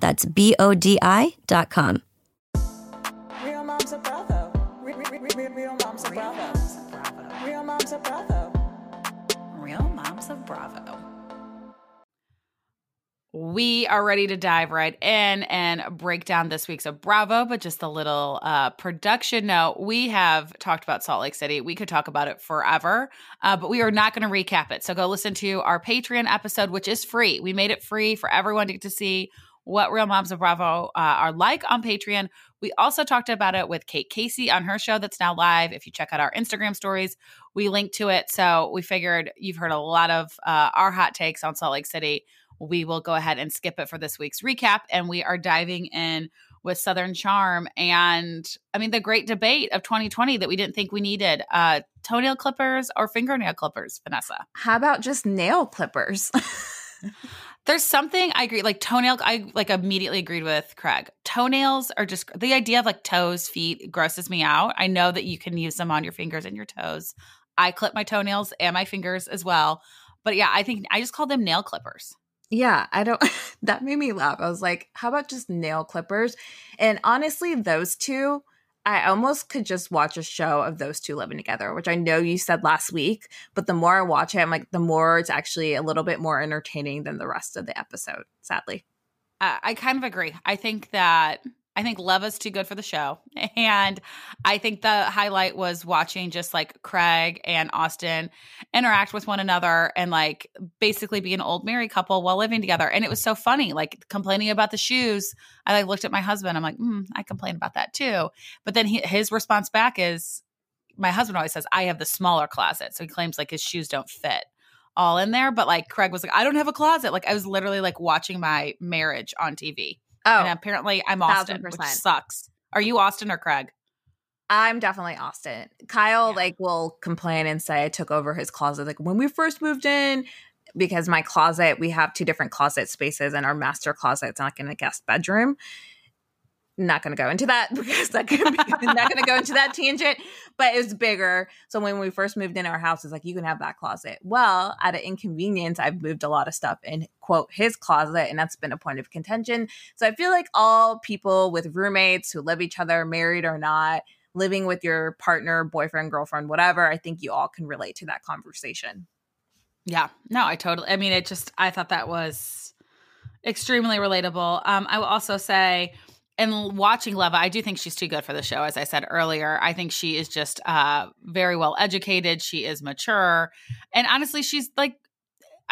That's B O D I.com. Real moms of Bravo. Real, real, real, real moms of Bravo. Real moms of Bravo. Real Moms of Bravo. We are ready to dive right in and break down this week's of Bravo, but just a little uh, production note. We have talked about Salt Lake City. We could talk about it forever, uh, but we are not going to recap it. So go listen to our Patreon episode, which is free. We made it free for everyone to get to see what Real Moms of Bravo uh, are like on Patreon. We also talked about it with Kate Casey on her show that's now live. If you check out our Instagram stories, we link to it. So we figured you've heard a lot of uh, our hot takes on Salt Lake City. We will go ahead and skip it for this week's recap. And we are diving in with Southern Charm and I mean, the great debate of 2020 that we didn't think we needed uh, toenail clippers or fingernail clippers, Vanessa. How about just nail clippers? There's something I agree, like toenail. I like immediately agreed with Craig. Toenails are just the idea of like toes, feet grosses me out. I know that you can use them on your fingers and your toes. I clip my toenails and my fingers as well. But yeah, I think I just call them nail clippers. yeah, I don't. that made me laugh. I was like, how about just nail clippers? And honestly, those two, I almost could just watch a show of those two living together, which I know you said last week. But the more I watch it, I'm like, the more it's actually a little bit more entertaining than the rest of the episode, sadly. Uh, I kind of agree. I think that I think love is too good for the show, and I think the highlight was watching just like Craig and Austin interact with one another and like basically be an old married couple while living together. And it was so funny, like complaining about the shoes. I like looked at my husband. I'm like, mm, I complain about that too. But then he, his response back is, my husband always says I have the smaller closet, so he claims like his shoes don't fit all in there. But like Craig was like, I don't have a closet. Like I was literally like watching my marriage on TV. Oh, and apparently I'm Austin, which 1000%. sucks. Are you Austin or Craig? I'm definitely Austin. Kyle Yeah. like will complain and say I took over his closet. Like when we first moved in, because my closet, we have two different closet spaces, and our master closet's like in a guest bedroom. Not going to go into that because that could be not going to go into that tangent, but it's bigger. So when we first moved in our house, it's like you can have that closet. Well, at an inconvenience, I've moved a lot of stuff in quote his closet, and that's been a point of contention. So I feel like all people with roommates who live each other, married or not, living with your partner, boyfriend, girlfriend, whatever, I think you all can relate to that conversation. Yeah. No, I totally. I mean, it just. I thought that was extremely relatable. Um, I will also say, in watching Leva, I do think she's too good for the show. As I said earlier, I think she is just uh, very well educated. She is mature, and honestly, she's like.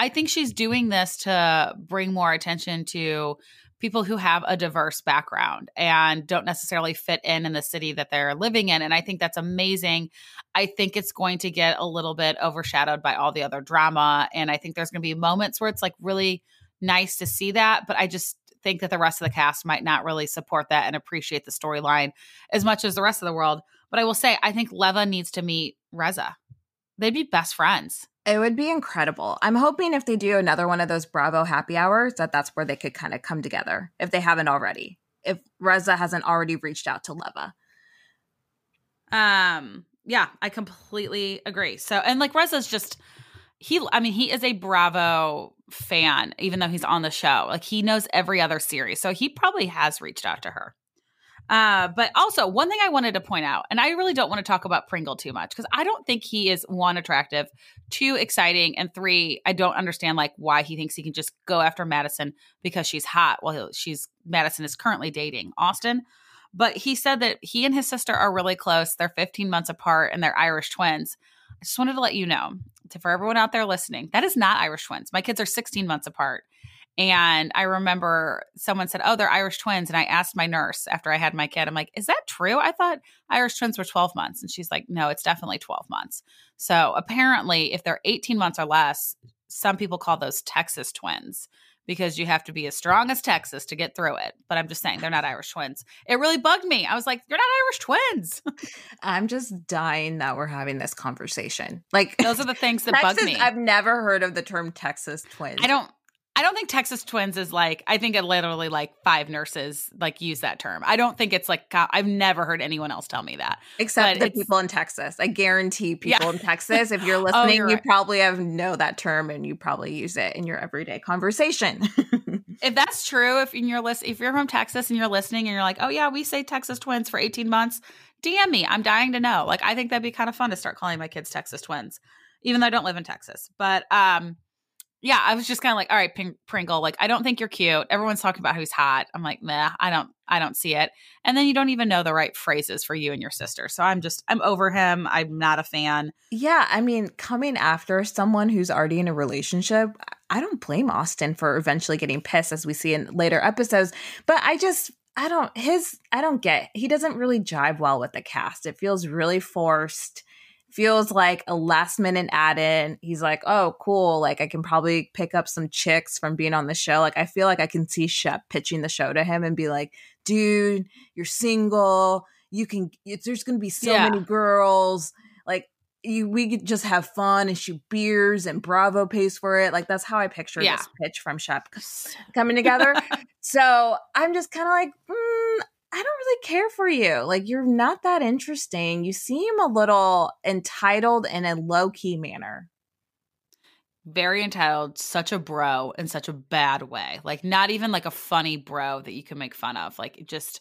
I think she's doing this to bring more attention to people who have a diverse background and don't necessarily fit in in the city that they're living in and i think that's amazing i think it's going to get a little bit overshadowed by all the other drama and i think there's going to be moments where it's like really nice to see that but i just think that the rest of the cast might not really support that and appreciate the storyline as much as the rest of the world but i will say i think leva needs to meet reza they'd be best friends It would be incredible. I'm hoping if they do another one of those Bravo happy hours, that that's where they could kind of come together if they haven't already. If Reza hasn't already reached out to Leva. Um, yeah, I completely agree. So, and like Reza's just he. I mean, he is a Bravo fan, even though he's on the show. Like he knows every other series, so he probably has reached out to her. Uh, but also one thing I wanted to point out, and I really don't want to talk about Pringle too much because I don't think he is one attractive, two exciting, and three I don't understand like why he thinks he can just go after Madison because she's hot while she's Madison is currently dating Austin. But he said that he and his sister are really close. They're 15 months apart and they're Irish twins. I just wanted to let you know, to, for everyone out there listening, that is not Irish twins. My kids are 16 months apart. And I remember someone said, Oh, they're Irish twins. And I asked my nurse after I had my kid, I'm like, Is that true? I thought Irish twins were 12 months. And she's like, No, it's definitely 12 months. So apparently, if they're 18 months or less, some people call those Texas twins because you have to be as strong as Texas to get through it. But I'm just saying, they're not Irish twins. It really bugged me. I was like, You're not Irish twins. I'm just dying that we're having this conversation. Like, those are the things that Texas, bug me. I've never heard of the term Texas twins. I don't. I don't think Texas twins is like. I think it literally like five nurses like use that term. I don't think it's like. I've never heard anyone else tell me that. Except but the people in Texas. I guarantee people Yeah. in Texas, if you're Oh, listening, you're you right. probably have know that term and you probably use it in your everyday conversation. If that's true, if you're list, if you're from Texas and you're listening and you're like, oh yeah, we say Texas twins for 18 months, DM me. I'm dying to know. Like, I think that'd be kind of fun to start calling my kids Texas twins, even though I don't live in Texas. But um, yeah, I was just kind of like, all right, Ping- Pringle, like I don't think you're cute. Everyone's talking about who's hot. I'm like, nah, I don't, I don't see it. And then you don't even know the right phrases for you and your sister. So I'm just, I'm over him. I'm not a fan. yeah, I mean, coming after someone who's already in a relationship, I don't blame Austin for eventually getting pissed as we see in later episodes. But I just I don't his I don't get he doesn't really jive well with the cast. It feels really forced. Feels like a last minute add in. He's like, oh, cool. Like, I can probably pick up some chicks from being on the show. Like, I feel like I can see Shep pitching the show to him and be like, dude, you're single. You can, it's, there's going to be so Yeah. many girls. Like, you, we could just have fun and shoot beers and Bravo pays for it. Like, that's how I picture Yeah. this pitch from Shep coming together. so I'm just kind of like, mm, I don't really care for you. Like, you're not that interesting. You seem a little entitled in a low key manner. very entitled, such a bro in such a bad way. Like not even like a funny bro that you can make fun of. Like just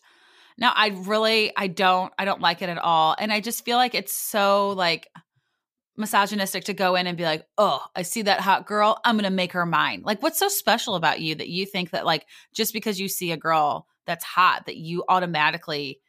no, I really I don't I don't like it at all. And I just feel like it's so like misogynistic to go in and be like, "Oh, I see that hot girl, I'm going to make her mine." Like what's so special about you that you think that like just because you see a girl that's hot that you automatically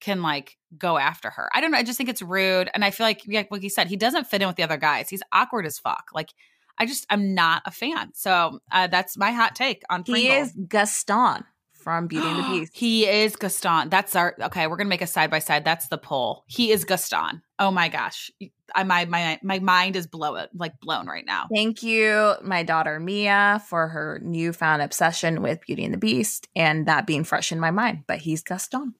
can like go after her. I don't know. I just think it's rude. And I feel like, like what he said, he doesn't fit in with the other guys. He's awkward as fuck. Like, I just, I'm not a fan. So uh, that's my hot take on He is Gaston from Beauty and the Beast. he is Gaston. That's our, okay, we're to make a side by side. That's the poll. He is Gaston. Oh my gosh. I, my, my, my mind is blow like blown right now. Thank you, my daughter Mia, for her newfound obsession with Beauty and the Beast and that being fresh in my mind. But he's Gaston.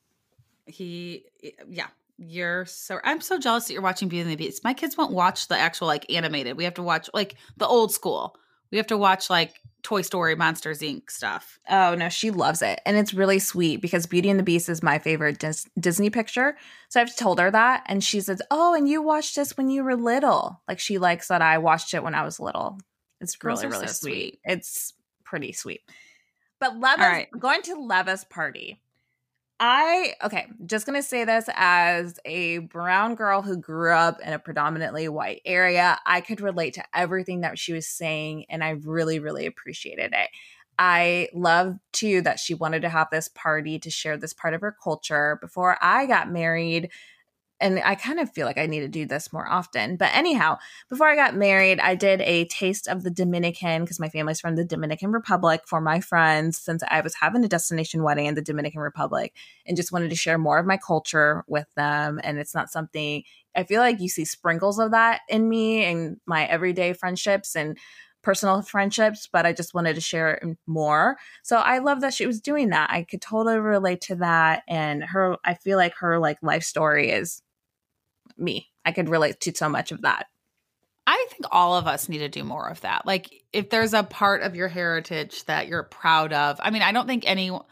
He, yeah. You're so. I'm so jealous that you're watching Beauty and the Beast. My kids won't watch the actual like animated. We have to watch like the old school. We have to watch like Toy Story, Monsters Inc. stuff. Oh no, she loves it. And it's really sweet because Beauty and the Beast is my favorite Dis- Disney picture. So I've told her that and she says, "Oh, and you watched this when you were little." Like she likes that I watched it when I was little. It's Girls really really so sweet. sweet. It's pretty sweet. But Leva's right. going to Leva's party. I okay, just gonna say this as a brown girl who grew up in a predominantly white area. I could relate to everything that she was saying, and I really, really appreciated it. I love too that she wanted to have this party to share this part of her culture. Before I got married, and I kind of feel like I need to do this more often. But anyhow, before I got married, I did a taste of the Dominican because my family's from the Dominican Republic for my friends since I was having a destination wedding in the Dominican Republic and just wanted to share more of my culture with them. And it's not something I feel like you see sprinkles of that in me and my everyday friendships and personal friendships, but I just wanted to share more. So I love that she was doing that. I could totally relate to that. And her, I feel like her like life story is me. I could relate to so much of that. I think all of us need to do more of that. Like, if there's a part of your heritage that you're proud of, I mean, I don't think anyone,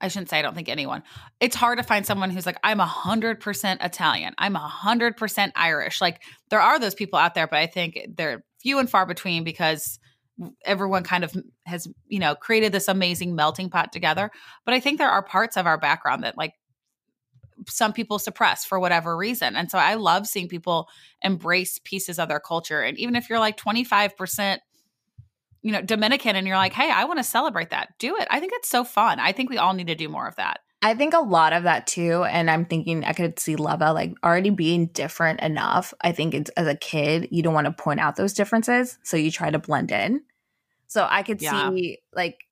I shouldn't say I don't think anyone, it's hard to find someone who's like, I'm 100% Italian, I'm 100% Irish. Like, there are those people out there, but I think they're few and far between because everyone kind of has, you know, created this amazing melting pot together. But I think there are parts of our background that, like, some people suppress for whatever reason. And so I love seeing people embrace pieces of their culture. And even if you're like 25%, you know, Dominican and you're like, hey, I want to celebrate that, do it. I think it's so fun. I think we all need to do more of that. I think a lot of that too, and I'm thinking I could see Leva like already being different enough. I think it's as a kid, you don't want to point out those differences, so you try to blend in. So I could Yeah. see like,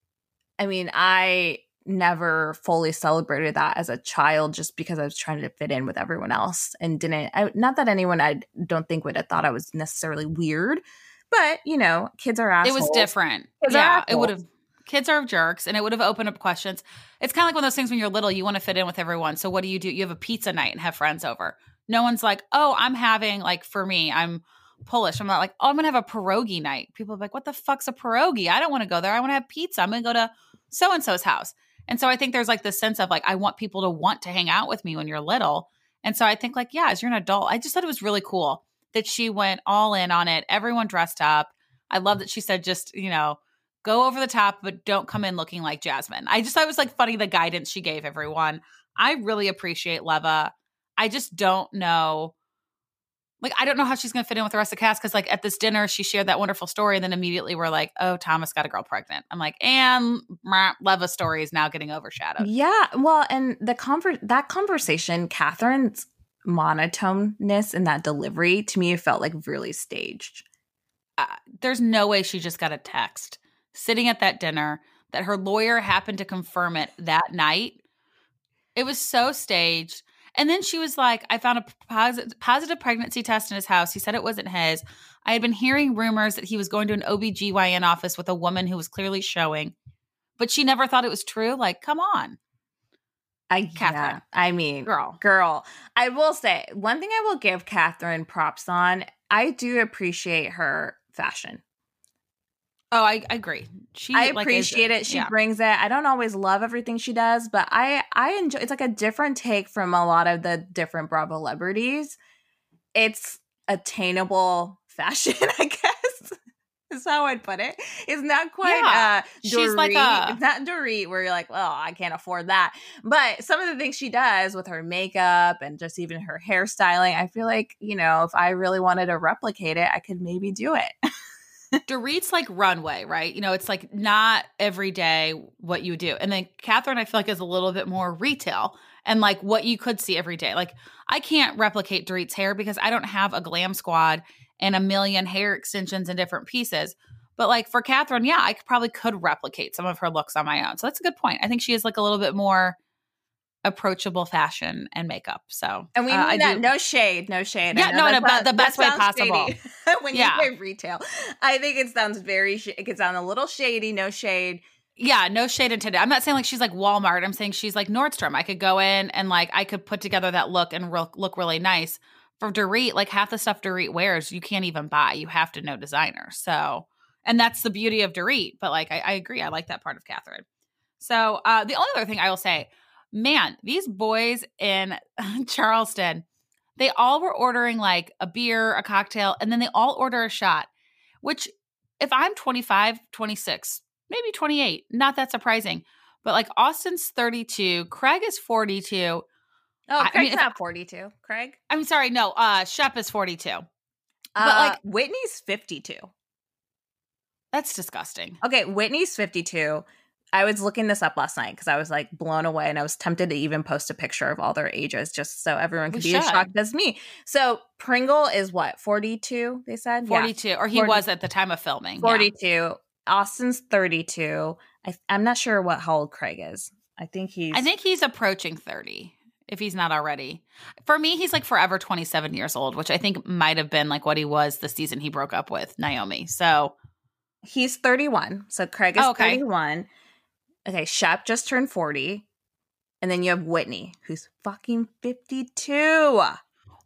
I mean, I never fully celebrated that as a child just because I was trying to fit in with everyone else and didn't. I, not that anyone I don't think would have thought I was necessarily weird, but you know, kids are assholes. It was different. Kids yeah, it would have. Kids are jerks, and it would have opened up questions. It's kind of like one of those things when you're little, you want to fit in with everyone. So what do you do? You have a pizza night and have friends over. No one's like, oh, I'm having like for me, I'm Polish. I'm not like, oh, I'm gonna have a pierogi night. People are like, what the fuck's a pierogi? I don't want to go there. I want to have pizza. I'm gonna go to so and so's house. And so I think there's like this sense of like I want people to want to hang out with me when you're little. And so I think like yeah, as you're an adult, I just thought it was really cool that she went all in on it. Everyone dressed up. I love that she said just, you know, go over the top, but don't come in looking like Jasmine. I just thought it was like funny the guidance she gave everyone. I really appreciate Leva. I just don't know. Like, I don't know how she's going to fit in with the rest of the cast because, like, at this dinner, she shared that wonderful story, and then immediately we're like, "Oh, Thomas got a girl pregnant." I'm like, and Leva's story is now getting overshadowed. Yeah, well, and the conver- that conversation, Kathryn's monotoneness in that delivery to me it felt like really staged. uh, there's no way she just got a text sitting at that dinner that her lawyer happened to confirm it that night. It was so staged. And then she was like, I found a posi- positive pregnancy test in his house. He said it wasn't his. I had been hearing rumors that he was going to an OBGYN office with a woman who was clearly showing, but she never thought it was true. Like, come on, I yeah, Kathryn. I mean, girl. girl. I will say one thing I will give Kathryn props on. I do appreciate her fashion. Oh, I, I agree. She I like, appreciate it. She yeah. brings it. I don't always love everything she does, but I I enjoy. It's like a different take from a lot of the different Bravo celebrities. It's attainable fashion, I guess. Is how I'd put it. It's not quite Yeah. uh She's like a- it's not Dorit where you're like, well, I can't afford that. But some of the things she does with her makeup and just even her hairstyling, I feel like, you know, if I really wanted to replicate it, I could maybe do it. Dorit's like runway, right? You know, it's like not every day what you do. And then Kathryn, I feel like is a little bit more retail and like what you could see every day. Like I can't replicate Dorit's hair because I don't have a glam squad and a million hair extensions and different pieces. But like for Kathryn, yeah, I could, probably could replicate some of her looks on my own. So that's a good point. I think she is like a little bit more approachable fashion and makeup. So And we uh, mean that no shade, no shade. Yeah, no, no, but the best way possible. when Yeah. you say retail, I think it sounds very. Sh- it could sound a little shady. No shade. Yeah, no shade intended. I'm not saying like she's like Walmart. I'm saying she's like Nordstrom. I could go in and like I could put together that look and real, look really nice. For Dorit, like half the stuff Dorit wears, you can't even buy. You have to know designer. So, and that's the beauty of Dorit. But like, I, I agree. I like that part of Kathryn. So, uh, the only other thing I will say, man, these boys in Charleston, they all were ordering like a beer, a cocktail, and then they all order a shot, which if I'm 25, 26, maybe 28, not that surprising. But like Austin's 32, Craig is 42. Oh, I- I Craig's mean, not forty-two. Craig, I'm sorry, no, uh Shep is 42. but like- Whitney's fifty-two. That's disgusting. Okay, Whitney's fifty-two. I was looking this up last night because I was like blown away, and I was tempted to even post a picture of all their ages just so everyone could We be as shocked as me. So Pringle is what forty-two? They said Yeah. 42 or he 40 was at the time of filming. yeah. 42. Austin's 32. I, I'm not sure what how old Craig is. I think he's. I think he's approaching 30 if he's not already. For me, he's like forever 27 years old, which I think might have been like what he was the season he broke up with Naomi. So, he's 31. So Craig is Oh, okay. 31. Okay, Shep just turned 40. And then you have Whitney, who's fucking 52.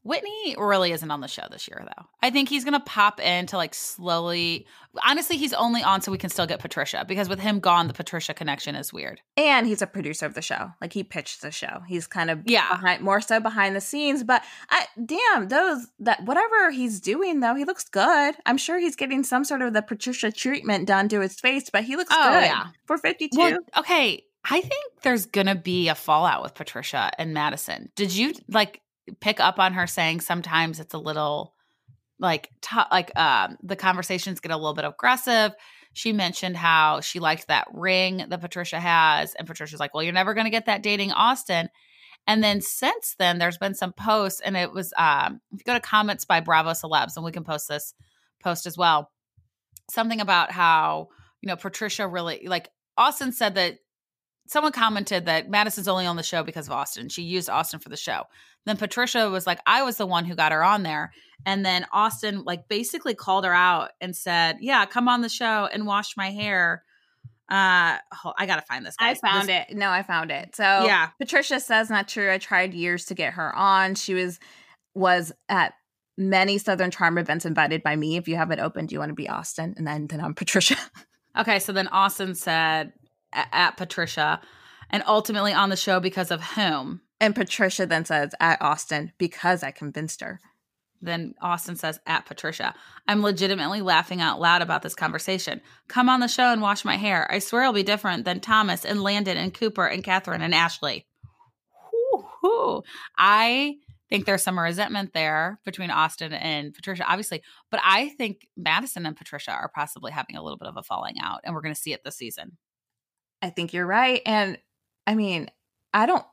Whitney really isn't on the show this year, though. I think he's going to pop in to like slowly. Honestly, he's only on so we can still get Patricia because with him gone, the Patricia connection is weird. And he's a producer of the show. Like he pitched the show. He's kind of Yeah. behind, more so behind the scenes. But I, damn, those that whatever he's doing though, he looks good. I'm sure he's getting some sort of the Patricia treatment done to his face, but he looks Oh, good yeah. for 52. Well, okay. I think there's going to be a fallout with Patricia and Madison. Did you like pick up on her saying sometimes it's a little like t- like um the conversations get a little bit aggressive. she mentioned how she liked that ring that Patricia has. And Patricia's like, well, you're never going to get that dating Austin. And then since then, there's been some posts, and it was um, if you go to comments by Bravo Celebs, and we can post this post as well. Something about how you know Patricia really like Austin said that someone commented that Madison's only on the show because of Austin. She used Austin for the show. Then Patricia was like, I was the one who got her on there. And then Austin like basically called her out and said, Yeah, come on the show and wash my hair uh, I gotta find this. Guys. I found this- it. No, I found it. So yeah, Patricia says not true. I tried years to get her on. She was was at many Southern Charm events invited by me. If you haven't opened, do you want to be Austin? And then then I'm Patricia. okay, so then Austin said at, at Patricia, and ultimately on the show because of whom? And Patricia then says at Austin because I convinced her. Then Austin says at Patricia, I'm legitimately laughing out loud about this conversation. Come on the show and wash my hair. I swear it'll be different than Thomas and Landon and Cooper and Kathryn and Ashley. Woo-hoo. I think there's some resentment there between Austin and Patricia, obviously. But I think Madison and Patricia are possibly having a little bit of a falling out, and we're going to see it this season. I think you're right. And I mean, I don't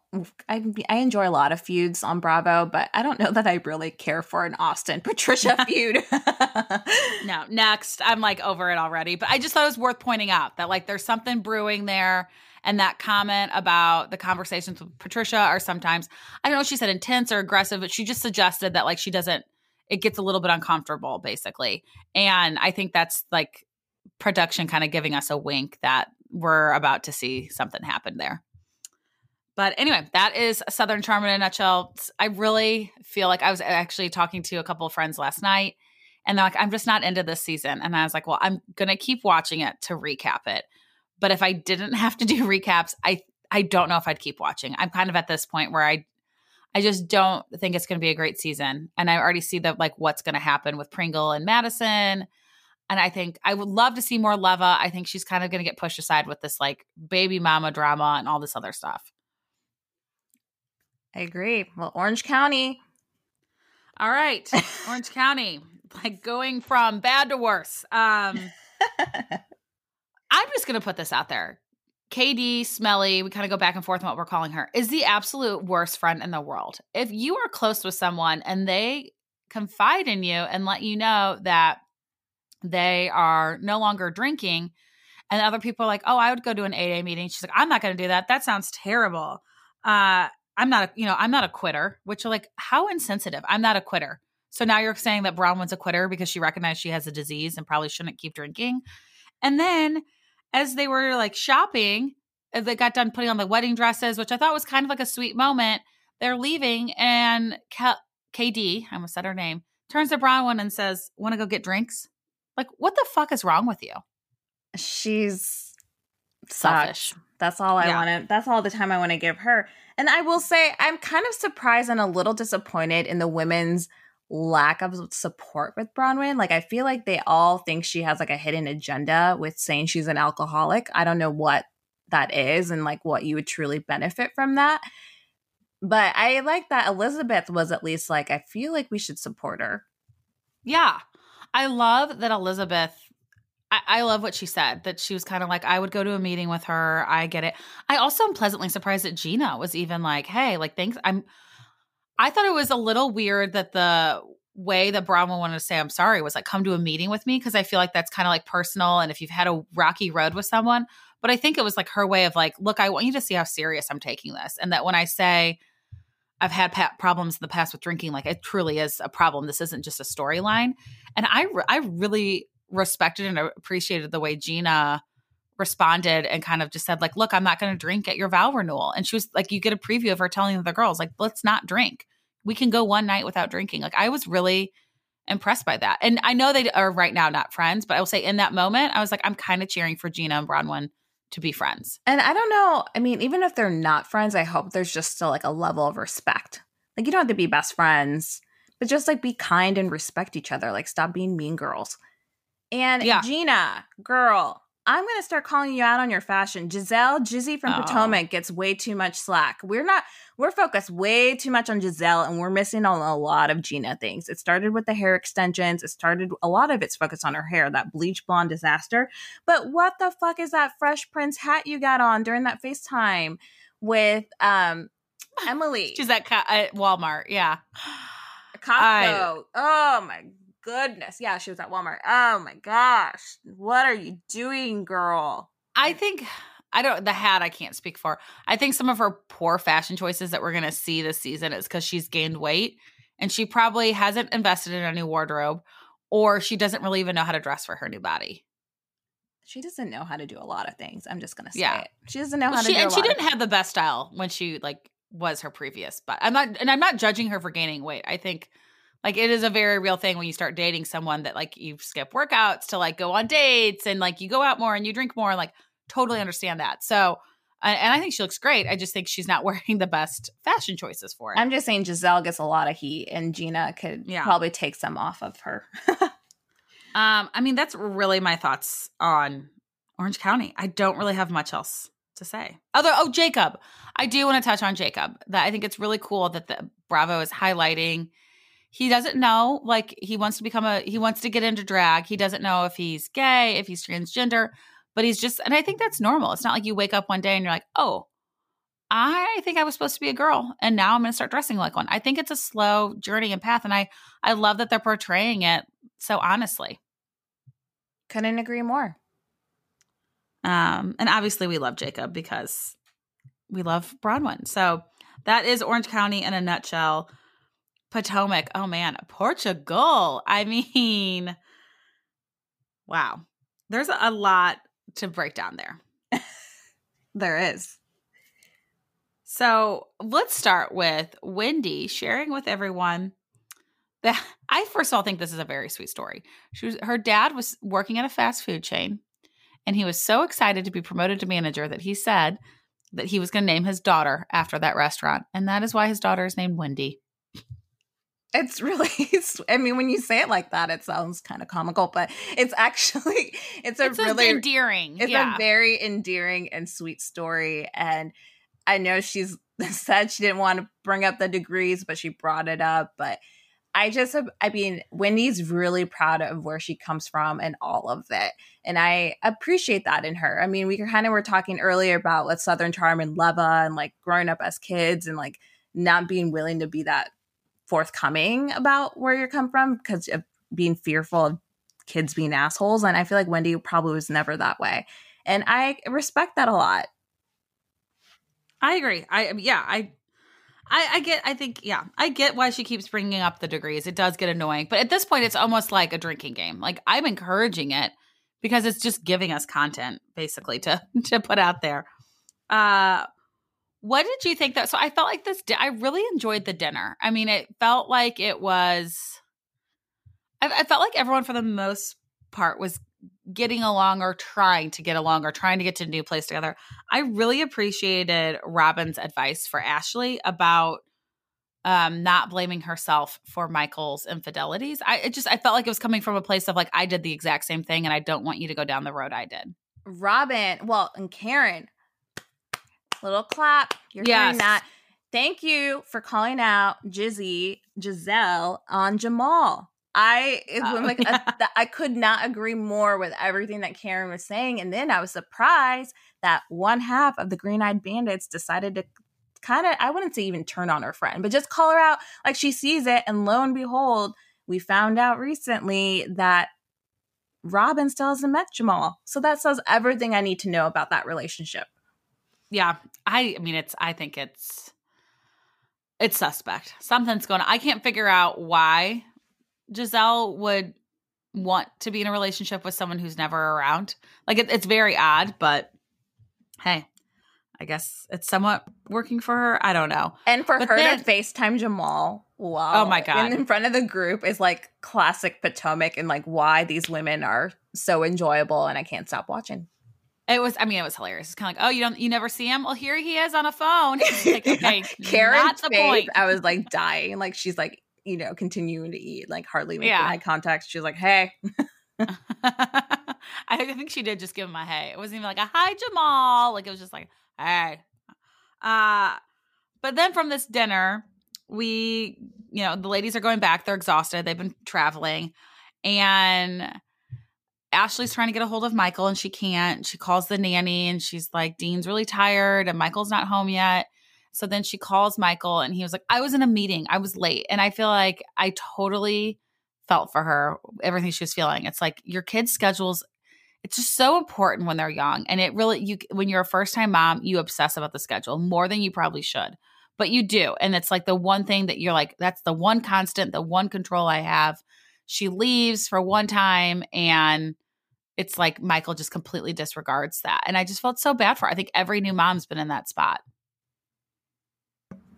I I enjoy a lot of feuds on Bravo, but I don't know that I really care for an Austin Patricia feud. no, next. I'm like over it already, but I just thought it was worth pointing out that like there's something brewing there and that comment about the conversations with Patricia are sometimes I don't know if she said intense or aggressive, but she just suggested that like she doesn't it gets a little bit uncomfortable basically. And I think that's like production kind of giving us a wink that we're about to see something happen there. But anyway, that is Southern Charm in a nutshell. I really feel like I was actually talking to a couple of friends last night, and they're like, I'm just not into this season. And I was like, well, I'm going to keep watching it to recap it. But if I didn't have to do recaps, I I don't know if I'd keep watching. I'm kind of at this point where I I just don't think it's going to be a great season. And I already see that like what's going to happen with Pringle and Madison. And I think I would love to see more Leva. I think she's kind of going to get pushed aside with this like baby mama drama and all this other stuff. I agree. Well, Orange County. All right. Orange County. Like going from bad to worse. Um I'm just gonna put this out there. KD, Smelly, we kind of go back and forth on what we're calling her, is the absolute worst friend in the world. If you are close with someone and they confide in you and let you know that they are no longer drinking, and other people are like, oh, I would go to an AA meeting. She's like, I'm not going to do that. That sounds terrible. Uh, I'm not, a, you know, I'm not a quitter, which are like, how insensitive. I'm not a quitter. So now you're saying that Braunwyn's a quitter because she recognized she has a disease and probably shouldn't keep drinking. And then as they were like shopping, they got done putting on the wedding dresses, which I thought was kind of like a sweet moment, they're leaving and K- KD, I almost said her name, turns to Braunwyn and says, Want to go get drinks? Like, what the fuck is wrong with you? She's selfish. Sucks. That's all I yeah. want to, that's all the time I want to give her. And I will say, I'm kind of surprised and a little disappointed in the women's lack of support with Braunwyn. Like, I feel like they all think she has like a hidden agenda with saying she's an alcoholic. I don't know what that is and like what you would truly benefit from that. But I like that Elizabeth was at least like, I feel like we should support her. Yeah. I love that Elizabeth I, I love what she said that she was kind of like, I would go to a meeting with her. I get it. I also am pleasantly surprised that Gina was even like, hey, like, thanks. I'm, I thought it was a little weird that the way that Braunwyn wanted to say I'm sorry was like, come to a meeting with me. Cause I feel like that's kind of like personal. And if you've had a rocky road with someone, but I think it was like her way of like, look, I want you to see how serious I'm taking this. And that when I say, I've had problems in the past with drinking. Like it truly is a problem. This isn't just a storyline. And I, re- I really respected and appreciated the way Gina responded and kind of just said like look i'm not going to drink at your vow renewal and she was like you get a preview of her telling the girls like let's not drink we can go one night without drinking like i was really impressed by that and i know they are right now not friends but i will say in that moment i was like i'm kind of cheering for gina and braunwyn to be friends. And i don't know i mean even if they're not friends i hope there's just still like a level of respect. Like you don't have to be best friends but just like be kind and respect each other. Like stop being mean girls. And yeah. Gina, girl, I'm going to start calling you out on your fashion. Gizelle, Jizzy from Oh. Potomac gets way too much slack. We're not, we're focused way too much on Gizelle and we're missing on a lot of Gina things. It started with the hair extensions. It started, a lot of it's focused on her hair, that bleach blonde disaster. But what the fuck is that Fresh Prince hat you got on during that FaceTime with um Emily? She's at, Walmart. Yeah. Costco. oh my goodness. Yeah, she was at Walmart. Oh my gosh. What are you doing, girl? I think I don't the hat I can't speak for. I think some of her poor fashion choices that we're gonna see this season is because she's gained weight and she probably hasn't invested in a new wardrobe or she doesn't really even know how to dress for her new body. She doesn't know how to do a lot of things. I'm just gonna say Yeah. it. She doesn't know how Well, to she do a and she didn't have the best style when she like was her previous, but I'm not and I'm not judging her for gaining weight. I think like it is a very real thing when you start dating someone that like you skip workouts to like go on dates and like you go out more and you drink more like totally understand that. So and I think she looks great. I just think she's not wearing the best fashion choices for it. I'm just saying Gizelle gets a lot of heat and Gina could Yeah. probably take some off of her. Um, I mean, that's really my thoughts on Orange County. I don't really have much else to say. Although, oh, Jacob, I do want to touch on Jacob. That I think it's really cool that the Bravo is highlighting. He doesn't know, like he wants to become a, he wants to get into drag. He doesn't know if he's gay, if he's transgender, but he's just, and I think that's normal. It's not like you wake up one day and you're like, oh, I think I was supposed to be a girl and now I'm going to start dressing like one. I think it's a slow journey and path. And I, I love that they're portraying it so honestly. Couldn't agree more. Um, and obviously we love Jacob because we love Braunwyn. So that is Orange County in a nutshell. Potomac, oh man, Portugal. I mean, wow. There's a lot to break down there. There is. So let's start with Wendy sharing with everyone that I first of all think this is a very sweet story. She was her dad was working at a fast food chain, and he was so excited to be promoted to manager that he said that he was going to name his daughter after that restaurant, and that is why his daughter is named Wendy. It's really, I mean, when you say it like that, it sounds kind of comical, but it's actually, it's a It's really, endearing. it's yeah. a very endearing and sweet story. And I know she's said she didn't want to bring up the degrees, but she brought it up. But I just, I mean, Wendy's really proud of where she comes from and all of it. And I appreciate that in her. I mean, we kind of were talking earlier about what Southern Charm and Leva and like growing up as kids and like not being willing to be that forthcoming about where you come from because of being fearful of kids being assholes. And I feel like Wendy probably was never that way. And I respect that a lot. I agree. I yeah, I, I I get. I think yeah, I get why she keeps bringing up the degrees. It does get annoying, but at this point, it's almost like a drinking game. Like I'm encouraging it because it's just giving us content basically to to put out there. Uh, what did you think that? So I felt like this. di- I really enjoyed the dinner. I mean, it felt like it was. I, I felt like everyone for the most part was getting along or trying to get along or trying to get to a new place together. I really appreciated Robyn's advice for Ashley about um not blaming herself for Michael's infidelities. I just I felt like it was coming from a place of like I did the exact same thing and I don't want you to go down the road I did. Robyn, well, and Karen, little clap. You're Yes. hearing that. Thank you for calling out Jizzy, Gizelle on Jamal. I it was Oh, like yeah. a- th- I could not agree more with everything that Karen was saying, and then I was surprised that one half of the Green Eyed Bandits decided to kind of I wouldn't say even turn on her friend, but just call her out like she sees it. And lo and behold, we found out recently that Robyn still hasn't met Jamal. So that says everything I need to know about that relationship. Yeah, I I mean it's I think it's it's suspect. Something's going on. I can't figure out why Gizelle would want to be in a relationship with someone who's never around. Like it, it's very odd, but hey, I guess it's somewhat working for her. I don't know. And for But her then- to FaceTime Jamal, wow. Oh my God. In, in front of the group is like classic Potomac and like why these women are so enjoyable and I can't stop watching. It was. I mean, it was hilarious. It's kind of like, oh, you don't, you never see him. Well, here he is on a phone. Like, okay, Karen's not the face, point. I was like dying. Like she's like, you know, continuing to eat, like hardly making Yeah. eye contact. She's like, hey, I think she did just give him a hey. It wasn't even like a hi Jamal. Like it was just like hey. Uh but then from this dinner, we you know, the ladies are going back. They're exhausted. They've been traveling. And Ashley's trying to get a hold of Michael and she can't. She calls the nanny and she's like, Dean's really tired and Michael's not home yet. So then she calls Michael and he was like, I was in a meeting. I was late. And I feel like I totally felt for her, everything she was feeling. It's like your kids' schedules, it's just so important when they're young. And it really, you, when you're a first time mom, you obsess about the schedule more than you probably should. But you do. And it's like the one thing that you're like, that's the one constant, the one control I have. She leaves for one time and it's like Michael just completely disregards that. And I just felt so bad for her. I think every new mom's been in that spot.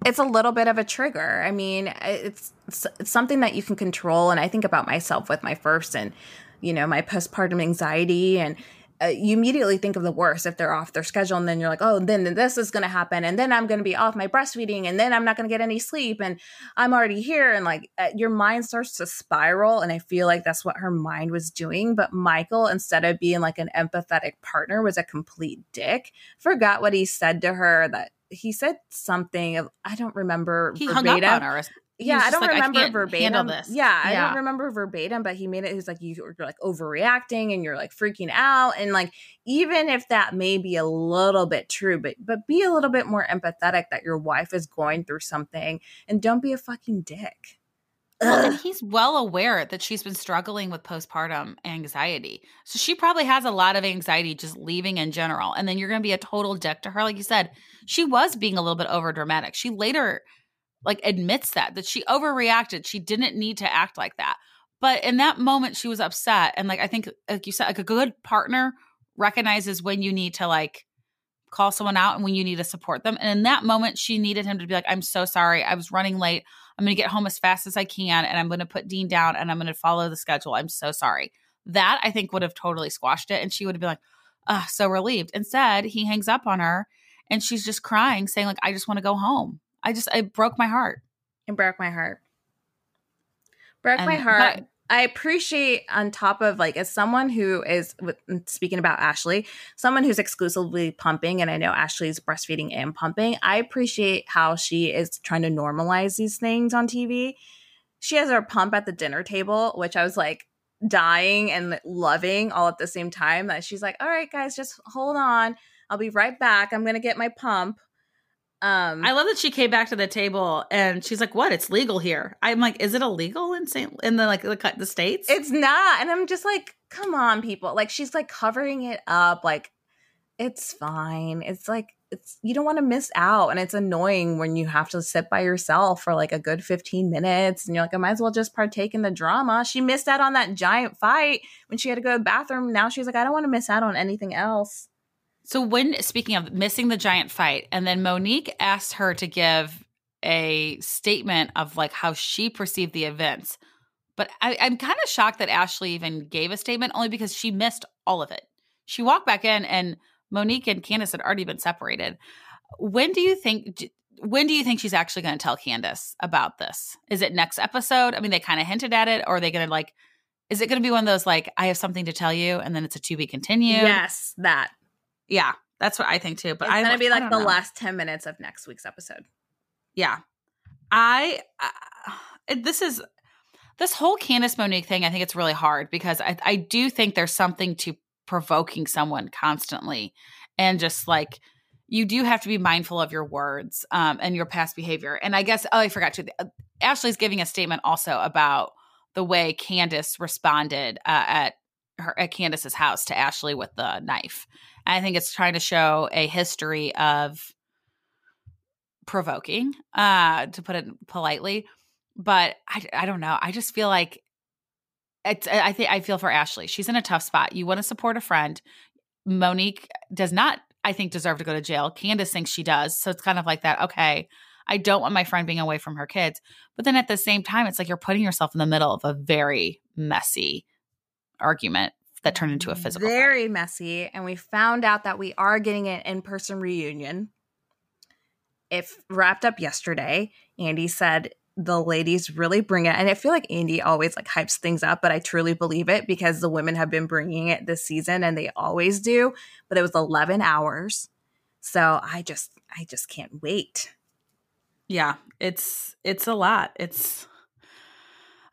It's a little bit of a trigger. I mean, it's, it's something that you can control. And I think about myself with my first and, you know, my postpartum anxiety and uh, you immediately think of the worst if they're off their schedule and then you're like oh then, then this is going to happen and then i'm going to be off my breastfeeding and then i'm not going to get any sleep and i'm already here and like uh, your mind starts to spiral and i feel like that's what her mind was doing but michael instead of being like an empathetic partner was a complete dick forgot what he said to her that he said something of I don't remember He verbatim. hung up on her. Yeah, I don't like, I remember can't verbatim. this. Yeah, I Yeah. don't remember verbatim, but he made it. He's like, you- "You're like overreacting, and you're like freaking out." And like, even if that may be a little bit true, but but be a little bit more empathetic that your wife is going through something, and don't be a fucking dick. Well, and he's well aware that she's been struggling with postpartum anxiety. So she probably has a lot of anxiety just leaving in general. And then you're going to be a total dick to her. Like you said, she was being a little bit over dramatic. She later like admits that that she overreacted. She didn't need to act like that. But in that moment she was upset and like I think like you said like a good partner recognizes when you need to like call someone out and when you need to support them. And in that moment she needed him to be like I'm so sorry. I was running late. I'm going to get home as fast as I can and I'm going to put Dean down and I'm going to follow the schedule. I'm so sorry. That I think would have totally squashed it and she would have been like, "Ah, so relieved." Instead, he hangs up on her and she's just crying saying like I just want to go home. I just it broke my heart. It broke my heart. Broke my heart. I appreciate on top of like as someone who is mm, speaking about Ashley, someone who's exclusively pumping, and I know Ashley's breastfeeding and pumping. I appreciate how she is trying to normalize these things on TV. She has her pump at the dinner table, which I was like dying and loving all at the same time. That she's like, "All right, guys, just hold on. I'll be right back. I'm gonna get my pump." Um, I love that she came back to the table and she's like, "What? It's legal here." I'm like, "Is it illegal in Saint in the like the, the states?" It's not. And I'm just like, come on, people. Like she's like covering it up. Like it's fine. It's like it's you don't want to miss out. And it's annoying when you have to sit by yourself for like a good 15 minutes and you're like, I might as well just partake in the drama. She missed out on that giant fight when she had to go to the bathroom. Now she's like, I don't want to miss out on anything else. So when speaking of missing the giant fight, and then Monique asked her to give a statement of like how she perceived the events. But I, I'm kind of shocked that Ashley even gave a statement only because she missed all of it. She walked back in and Monique and Candiace had already been separated. When do you think when do you think she's actually going to tell Candiace about this? Is it next episode? I mean, they kind of hinted at it, or are they going to like is it going to be one of those like I have something to tell you and then it's a to be continued? Yes, that. Yeah, that's what I think too. But it's I gonna be like the know. last 10 minutes of next week's episode. Yeah, I. Uh, this is this whole Candiace Monique thing. I think it's really hard because I I do think there's something to provoking someone constantly, and just like you do have to be mindful of your words um, and your past behavior. And I guess oh, I forgot to. Uh, Ashley's giving a statement also about the way Candiace responded uh, at her at Candiace's house to Ashley with the knife. I think it's trying to show a history of provoking, uh, to put it politely. But I, I don't know. I just feel like it's. I think I feel for Ashley. She's in a tough spot. You want to support a friend. Monique does not, I think, deserve to go to jail. Candiace thinks she does. So it's kind of like that. Okay, I don't want my friend being away from her kids. But then at the same time, it's like you're putting yourself in the middle of a very messy argument that turned into a physical. fight. Very messy. And we found out that we are getting an in person reunion. If wrapped up yesterday, Andy said the ladies really bring it. And I feel like Andy always like hypes things up, but I truly believe it because the women have been bringing it this season and they always do. But it was 11 hours. So I just, I just can't wait. Yeah, it's it's a lot. It's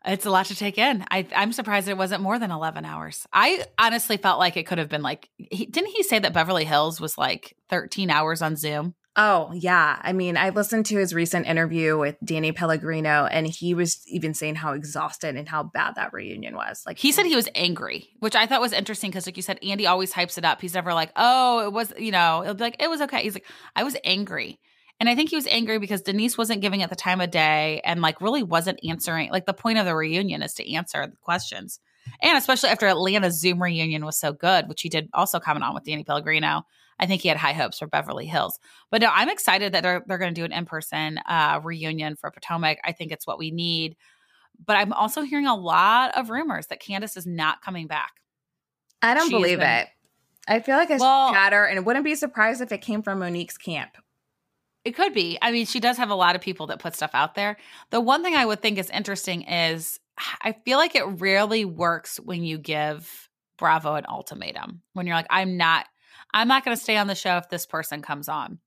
it's a lot to take in. I, I'm surprised it wasn't more than 11 hours. I honestly felt like it could have been like, he, didn't he say that Beverly Hills was like 13 hours on Zoom? Oh, yeah. I mean, I listened to his recent interview with Danny Pellegrino, and he was even saying how exhausted and how bad that reunion was. Like, He said he was angry, which I thought was interesting because, like you said, Andy always hypes it up. He's never like, oh, it was, you know, it'll be like, it was okay. He's like, I was angry. And I think he was angry because Denise wasn't giving it the time of day and like really wasn't answering. Like the point of the reunion is to answer the questions. And especially after Atlanta's Zoom reunion was so good, which he did also comment on with Danny Pellegrino. I think he had high hopes for Beverly Hills. But no, I'm excited that they're, they're going to do an in person uh, reunion for Potomac. I think it's what we need. But I'm also hearing a lot of rumors that Candiace is not coming back. I don't believe been- it. I feel like it's Well- chatter, and wouldn't be surprised if it came from Monique's camp. It could be. I mean, she does have a lot of people that put stuff out there. The one thing I would think is interesting is I feel like it rarely works when you give Bravo an ultimatum. When you're like, I'm not, I'm not going to stay on the show if this person comes on.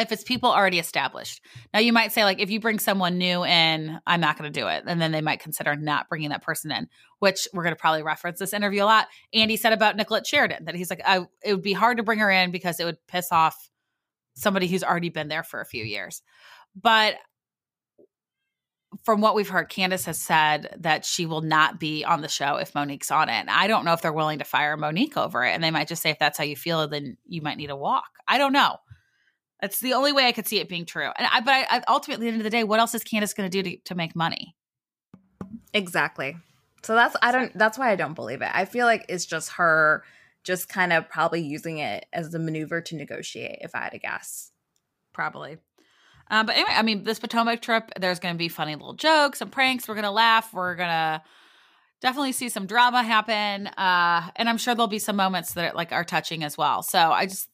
If it's people already established. Now you might say like, if you bring someone new in, I'm not going to do it, and then they might consider not bringing that person in. Which we're going to probably reference this interview a lot. Andy said about Nicolette Sheridan that he's like, I, it would be hard to bring her in because it would piss off somebody who's already been there for a few years. But from what we've heard, Candiace has said that she will not be on the show if Monique's on it. And I don't know if they're willing to fire Monique over it. And they might just say, if that's how you feel, then you might need a walk. I don't know. That's the only way I could see it being true. And I, but I, I ultimately, at the end of the day, what else is Candiace going to do to make money? Exactly. So that's I don't that's why I don't believe it. I feel like it's just her just kind of probably using it as a maneuver to negotiate, if I had to guess. Probably. Um, but anyway, I mean, this Potomac trip, there's going to be funny little jokes and pranks. We're going to laugh. We're going to definitely see some drama happen. Uh, and I'm sure there'll be some moments that like are touching as well. So I just,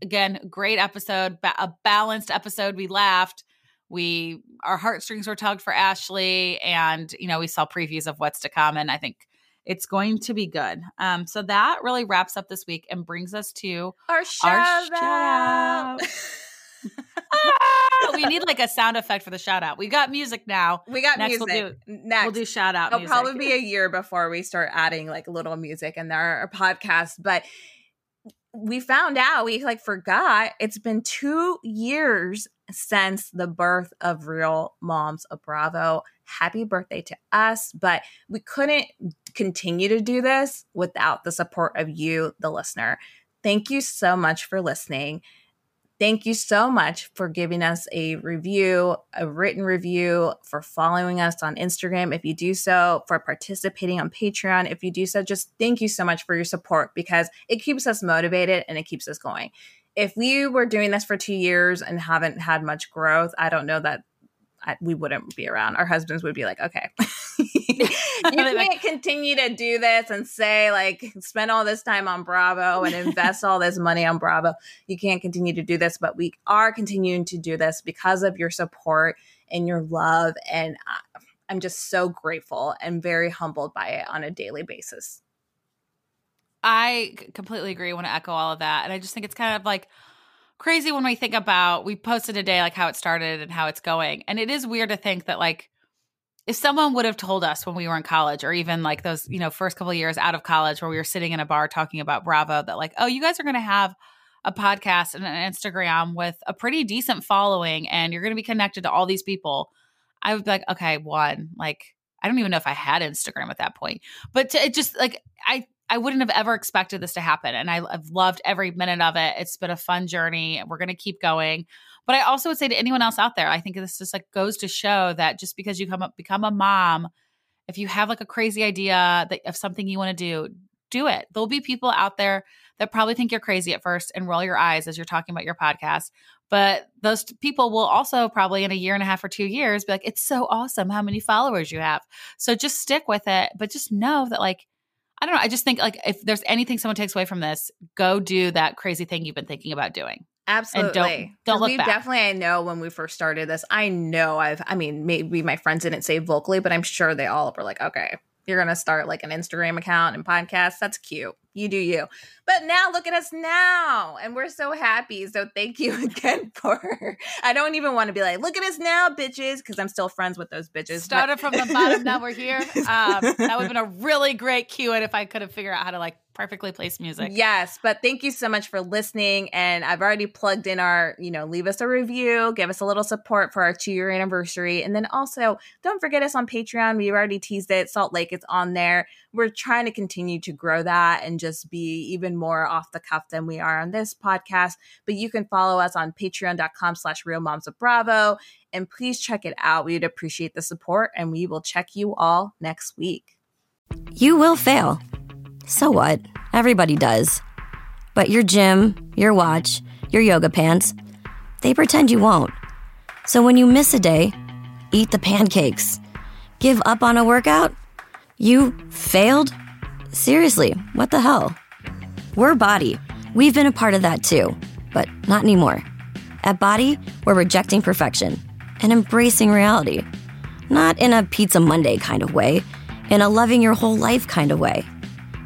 again, great episode, ba- a balanced episode. We laughed. We, our heartstrings were tugged for Ashley and, you know, we saw previews of what's to come. And I think it's going to be good. Um, so that really wraps up this week and brings us to Our shout, shout out. Ah, we need like a sound effect for the shout out. We got music now. we got Next we'll music. Next. We'll do shout out. It'll music. probably be a year before we start adding like little music in our podcast. But we found out we like forgot it's been two years since the birth of Real Moms of Bravo. Happy birthday to us! But we couldn't continue to do this without the support of you, the listener. Thank you so much for listening. Thank you so much for giving us a review, a written review, for following us on Instagram. If you do so, for participating on Patreon. If you do so, just thank you so much for your support because it keeps us motivated and it keeps us going. If we were doing this for two years and haven't had much growth, I don't know that I, we wouldn't be around. Our husbands would be like, okay, you can't continue to do this and say, like, spend all this time on Bravo and invest all this money on Bravo. You can't continue to do this, but we are continuing to do this because of your support and your love. And I, I'm just so grateful and very humbled by it on a daily basis. I completely agree. I want to echo all of that. And I just think it's kind of like crazy when we think about we posted today like how it started and how it's going. And it is weird to think that like if someone would have told us when we were in college or even like those, you know, first couple years out of college where we were sitting in a bar talking about Bravo that like, oh, you guys are going to have a podcast and an Instagram with a pretty decent following and you're going to be connected to all these people. I would be like, okay, one, like I don't even know if I had Instagram at that point. But to, it just like I I wouldn't have ever expected this to happen. And I, I've loved every minute of it. It's been a fun journey. We're going to keep going. But I also would say to anyone else out there, I think this just like goes to show that just because you come up, become a mom, if you have like a crazy idea that of something you want to do, do it. There'll be people out there that probably think you're crazy at first and roll your eyes as you're talking about your podcast. But those people will also probably in a year and a half or two years be like, it's so awesome how many followers you have. So just stick with it. But just know that like I don't know. I just think like if there's anything someone takes away from this, go do that crazy thing you've been thinking about doing. Absolutely. don't don't look we back. definitely I know when we first started this, I know I've I mean, maybe my friends didn't say vocally, but I'm sure they all were like, okay, you're gonna start like an Instagram account and podcast. That's cute. You do you. But now look at us now. And we're so happy. So thank you again for I don't even want to be like, look at us now, bitches, because I'm still friends with those bitches. but- Started from the bottom, now we're here. Um, that would have been a really great cue and if I could have figured out how to like perfectly placed music. Yes, but thank you so much for listening. And I've already plugged in our, you know, leave us a review, give us a little support for our two year anniversary. And then also, don't forget us on Patreon. We've already teased it. Salt Lake is on there. We're trying to continue to grow that and just be even more off the cuff than we are on this podcast. But you can follow us on patreon.com slash real moms of Bravo. And please check it out. We'd appreciate the support. And we will check you all next week. You will fail. So what? Everybody does. But your gym, your watch, your yoga pants, they pretend you won't. So when you miss a day, eat the pancakes. Give up on a workout? You failed? Seriously, what the hell? We're Bodi. We've been a part of that too, but not anymore. At Bodi, we're rejecting perfection and embracing reality. Not in a Pizza Monday kind of way, in a loving your whole life kind of way.